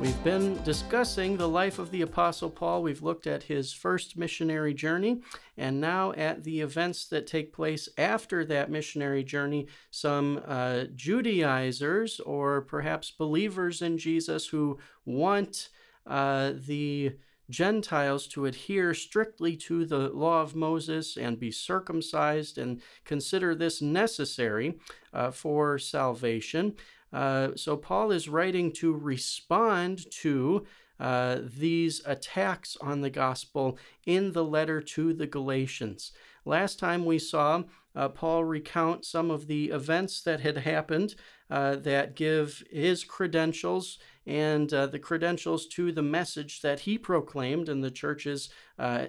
We've been discussing the life of the Apostle Paul. We've looked at his first missionary journey and now at the events that take place after that missionary journey. Some uh, Judaizers or perhaps believers in Jesus who want uh, the Gentiles to adhere strictly to the law of Moses and be circumcised and consider this necessary uh, for salvation. Uh, so Paul is writing to respond to uh, these attacks on the gospel in the letter to the Galatians. Last time we saw uh, Paul recount some of the events that had happened uh, that give his credentials and uh, the credentials to the message that he proclaimed in the churches uh,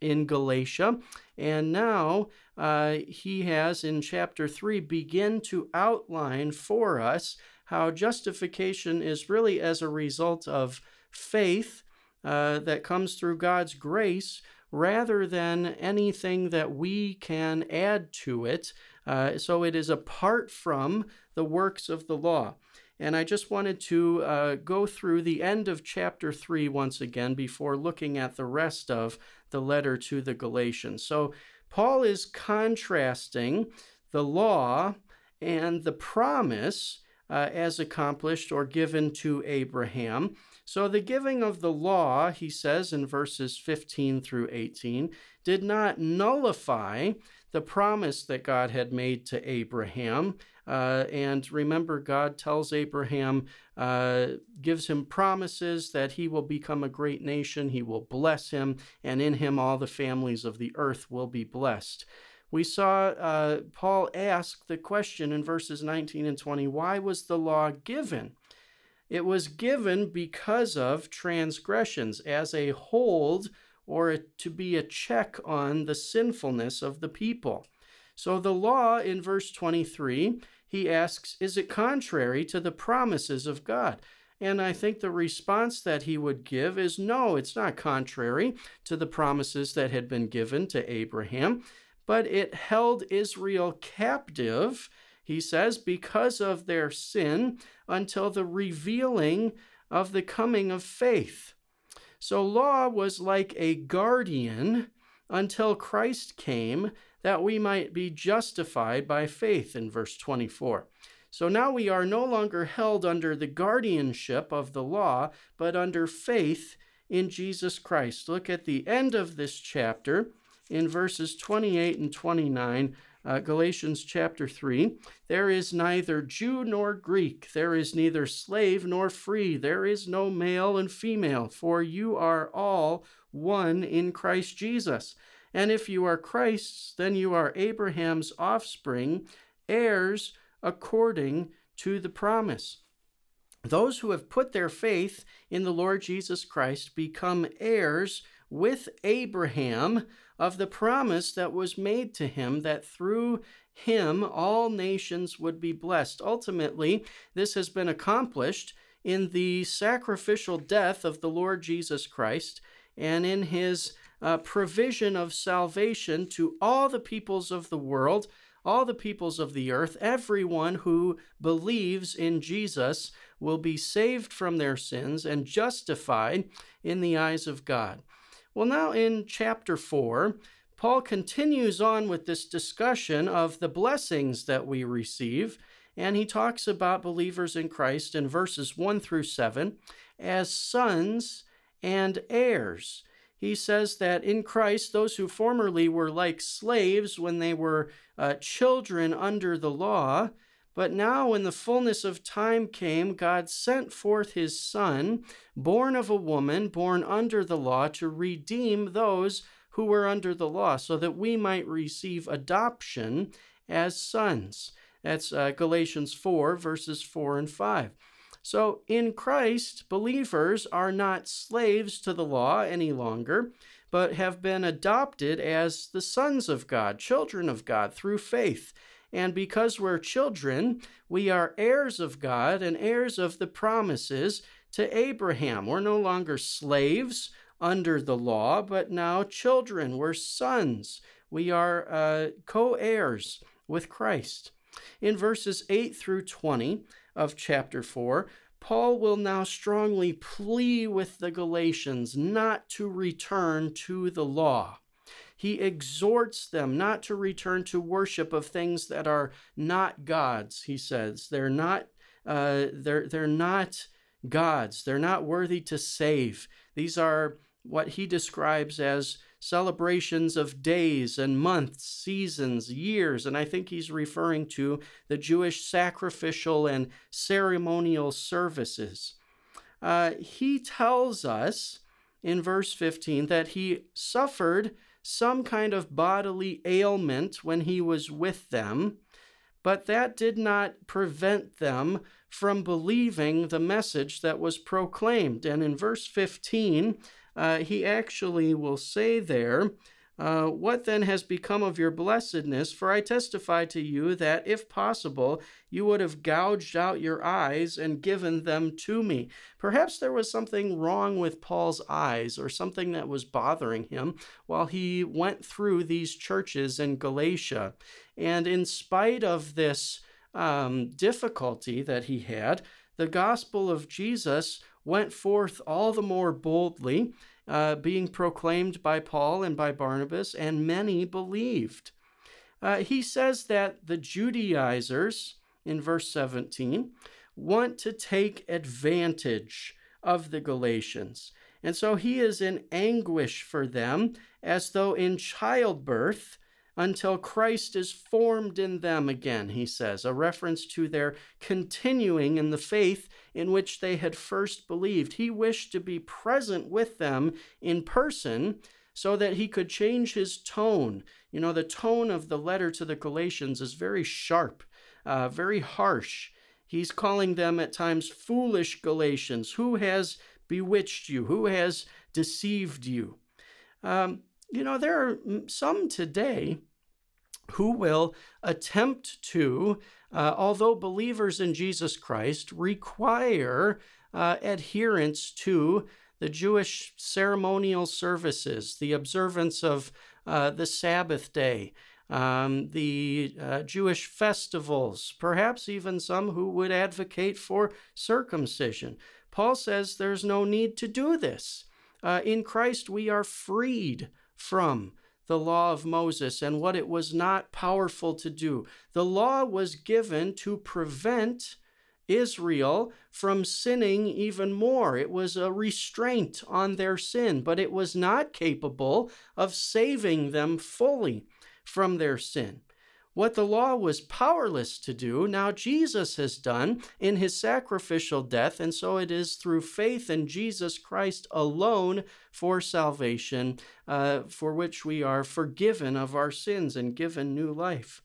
in Galatia. And now uh, he has in chapter 3 begin to outline for us how justification is really as a result of faith uh, that comes through God's grace rather than anything that we can add to it. Uh, so it is apart from the works of the law. And I just wanted to uh, go through the end of chapter 3 once again before looking at the rest of the letter to the Galatians. So Paul is contrasting the law and the promise uh, as accomplished or given to Abraham. So the giving of the law, he says in verses 15 through 18, did not nullify the promise that God had made to Abraham. Uh, and remember, God tells Abraham, uh, gives him promises that he will become a great nation, he will bless him, and in him all the families of the earth will be blessed. We saw uh, Paul ask the question in verses 19 and 20 why was the law given? It was given because of transgressions as a hold or to be a check on the sinfulness of the people. So the law in verse 23, he asks, is it contrary to the promises of God? And I think the response that he would give is no, it's not contrary to the promises that had been given to Abraham, but it held Israel captive he says, because of their sin until the revealing of the coming of faith. So, law was like a guardian until Christ came that we might be justified by faith, in verse 24. So now we are no longer held under the guardianship of the law, but under faith in Jesus Christ. Look at the end of this chapter in verses 28 and 29 uh, Galatians chapter 3 there is neither Jew nor Greek, there is neither slave nor free, there is no male and female, for you are all one in Christ Jesus. And if you are Christ's, then you are Abraham's offspring, heirs according to the promise. Those who have put their faith in the Lord Jesus Christ become heirs with Abraham of the promise that was made to him that through him all nations would be blessed. Ultimately, this has been accomplished in the sacrificial death of the Lord Jesus Christ and in his uh, provision of salvation to all the peoples of the world, all the peoples of the earth, everyone who believes in Jesus will be saved from their sins and justified in the eyes of God. Well, now in chapter 4, Paul continues on with this discussion of the blessings that we receive, and he talks about believers in Christ in verses 1 through 7 as sons and heirs. He says that in Christ, those who formerly were like slaves when they were uh, children under the law, but now, when the fullness of time came, God sent forth his Son, born of a woman, born under the law, to redeem those who were under the law, so that we might receive adoption as sons. That's uh, Galatians 4, verses 4 and 5. So in Christ, believers are not slaves to the law any longer, but have been adopted as the sons of God, children of God through faith. And because we're children, we are heirs of God and heirs of the promises to Abraham. We're no longer slaves under the law, but now children. We're sons. We are uh, co heirs with Christ. In verses 8 through 20 of chapter 4, Paul will now strongly plea with the Galatians not to return to the law. He exhorts them not to return to worship of things that are not gods, he says. They're not, uh, they're, they're not gods. They're not worthy to save. These are what he describes as celebrations of days and months, seasons, years, and I think he's referring to the Jewish sacrificial and ceremonial services. Uh, he tells us in verse 15 that he suffered some kind of bodily ailment when he was with them, but that did not prevent them from believing the message that was proclaimed. And in verse 15, uh, he actually will say there, uh, What then has become of your blessedness? For I testify to you that, if possible, you would have gouged out your eyes and given them to me. Perhaps there was something wrong with Paul's eyes or something that was bothering him while he went through these churches in Galatia. And in spite of this um, difficulty that he had, the gospel of Jesus went forth all the more boldly, uh, being proclaimed by Paul and by Barnabas, and many believed. Uh, he says that the Judaizers, in verse 17, want to take advantage of the Galatians. And so he is in anguish for them, as though in childbirth until Christ is formed in them again, he says, a reference to their continuing in the faith in which they had first believed. He wished to be present with them in person so that he could change his tone. You know, the tone of the letter to the Galatians is very sharp, uh, very harsh. He's calling them at times foolish Galatians. Who has bewitched you? Who has deceived you? Um, you know, there are some today who will attempt to, uh, although believers in Jesus Christ require uh, adherence to the Jewish ceremonial services, the observance of uh, the Sabbath day, um, the uh, Jewish festivals, perhaps even some who would advocate for circumcision. Paul says there's no need to do this. Uh, in Christ, we are freed from the law of Moses and what it was not powerful to do. The law was given to prevent Israel from sinning even more. It was a restraint on their sin, but it was not capable of saving them fully from their sin. What the law was powerless to do, now Jesus has done in his sacrificial death, and so it is through faith in Jesus Christ alone for salvation, uh, for which we are forgiven of our sins and given new life.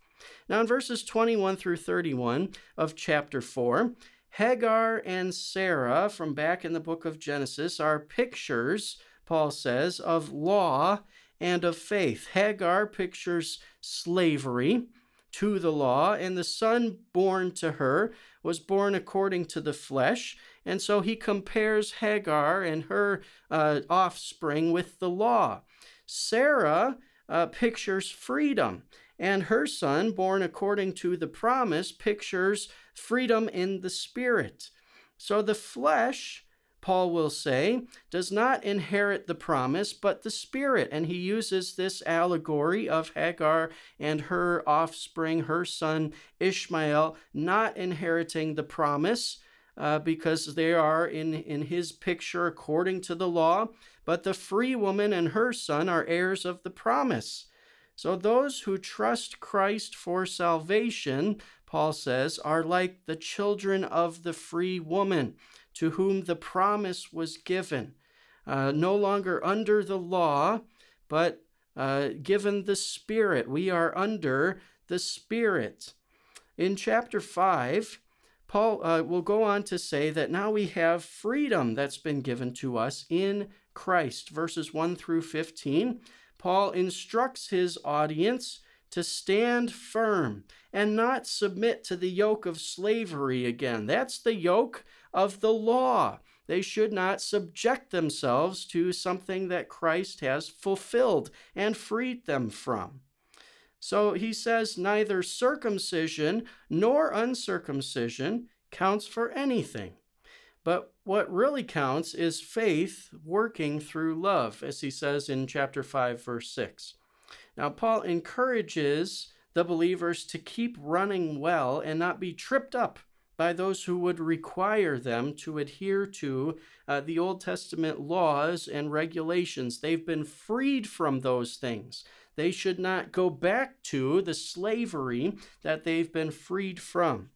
Now, in verses 21 through 31 of chapter 4, Hagar and Sarah from back in the book of Genesis are pictures, Paul says, of law and of faith. Hagar pictures slavery to the law, and the son born to her was born according to the flesh. And so he compares Hagar and her uh, offspring with the law. Sarah uh, pictures freedom, and her son, born according to the promise, pictures freedom in the spirit. So the flesh Paul will say, does not inherit the promise, but the Spirit. And he uses this allegory of Hagar and her offspring, her son Ishmael, not inheriting the promise. Uh, because they are in, in his picture according to the law, but the free woman and her son are heirs of the promise. So those who trust Christ for salvation, Paul says, are like the children of the free woman to whom the promise was given, uh, no longer under the law, but uh, given the Spirit. We are under the Spirit. In chapter 5, Paul uh, will go on to say that now we have freedom that's been given to us in Christ. Verses 1 through 15, Paul instructs his audience to stand firm and not submit to the yoke of slavery again. That's the yoke of the law. They should not subject themselves to something that Christ has fulfilled and freed them from. So he says, neither circumcision nor uncircumcision counts for anything. But what really counts is faith working through love, as he says in chapter 5, verse 6. Now, Paul encourages the believers to keep running well and not be tripped up by those who would require them to adhere to uh, the Old Testament laws and regulations. They've been freed from those things. They should not go back to the slavery that they've been freed from.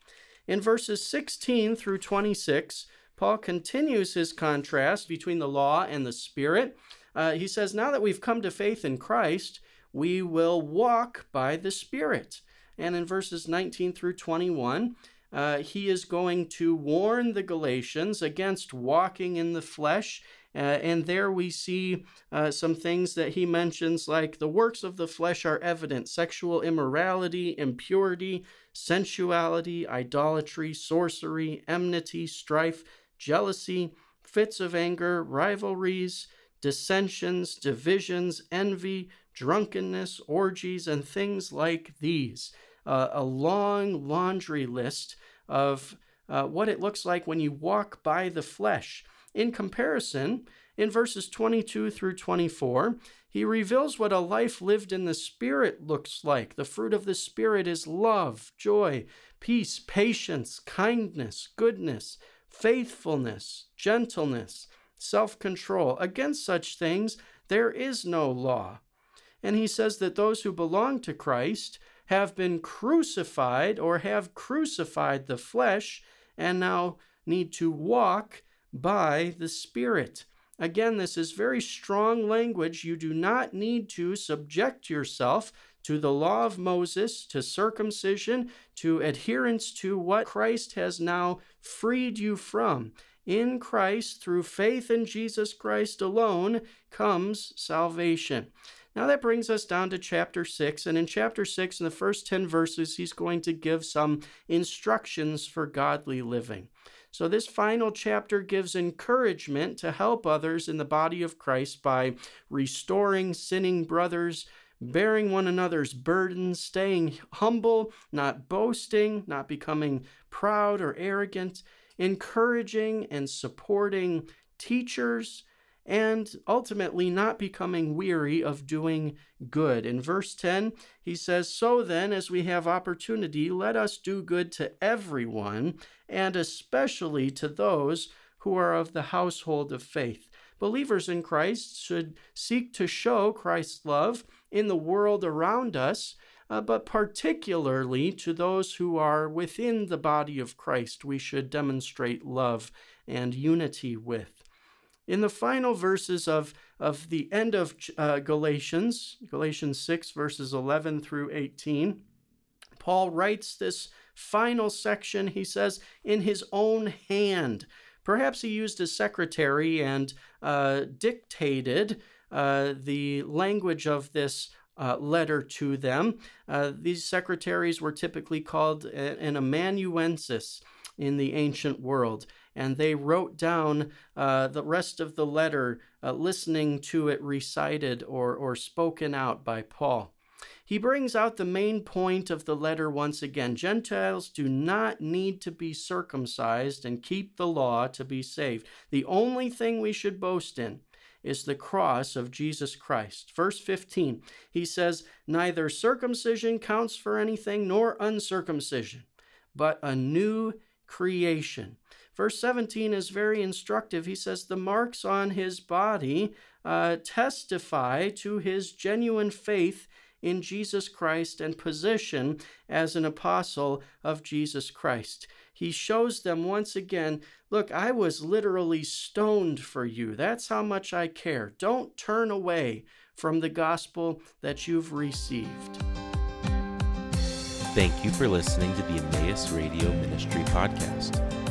In verses 16 through 26, Paul continues his contrast between the law and the Spirit. Uh, he says, Now that we've come to faith in Christ, we will walk by the Spirit. And in verses 19 through 21, uh, he is going to warn the Galatians against walking in the flesh. Uh, and there we see uh, some things that he mentions, like the works of the flesh are evident sexual immorality, impurity, sensuality, idolatry, sorcery, enmity, strife, jealousy, fits of anger, rivalries, dissensions, divisions, envy, drunkenness, orgies, and things like these. Uh, a long laundry list of uh, what it looks like when you walk by the flesh. In comparison, in verses 22 through 24, he reveals what a life lived in the Spirit looks like. The fruit of the Spirit is love, joy, peace, patience, kindness, goodness, faithfulness, gentleness, self control. Against such things, there is no law. And he says that those who belong to Christ have been crucified or have crucified the flesh and now need to walk by the Spirit. Again, this is very strong language. You do not need to subject yourself to the law of Moses, to circumcision, to adherence to what Christ has now freed you from. In Christ, through faith in Jesus Christ alone, comes salvation. Now that brings us down to chapter 6. And in chapter 6, in the first 10 verses, he's going to give some instructions for godly living. So, this final chapter gives encouragement to help others in the body of Christ by restoring sinning brothers, bearing one another's burdens, staying humble, not boasting, not becoming proud or arrogant, encouraging and supporting teachers and ultimately not becoming weary of doing good. In verse 10, he says, So then, as we have opportunity, let us do good to everyone, and especially to those who are of the household of faith. Believers in Christ should seek to show Christ's love in the world around us. Uh, but particularly to those who are within the body of Christ, we should demonstrate love and unity with. In the final verses of, of the end of uh, Galatians, Galatians 6, verses 11 through 18, Paul writes this final section, he says, in his own hand. Perhaps he used a secretary and uh, dictated uh, the language of this uh, letter to them. Uh, these secretaries were typically called an amanuensis in the ancient world and they wrote down uh, the rest of the letter, uh, listening to it recited or, or spoken out by Paul. He brings out the main point of the letter once again. Gentiles do not need to be circumcised and keep the law to be saved. The only thing we should boast in is the cross of Jesus Christ. Verse 15, he says, Neither circumcision counts for anything nor uncircumcision, but a new creation. Verse 17 is very instructive. He says, The marks on his body uh, testify to his genuine faith in Jesus Christ and position as an apostle of Jesus Christ. He shows them once again look, I was literally stoned for you. That's how much I care. Don't turn away from the gospel that you've received. Thank you for listening to the Emmaus Radio Ministry podcast.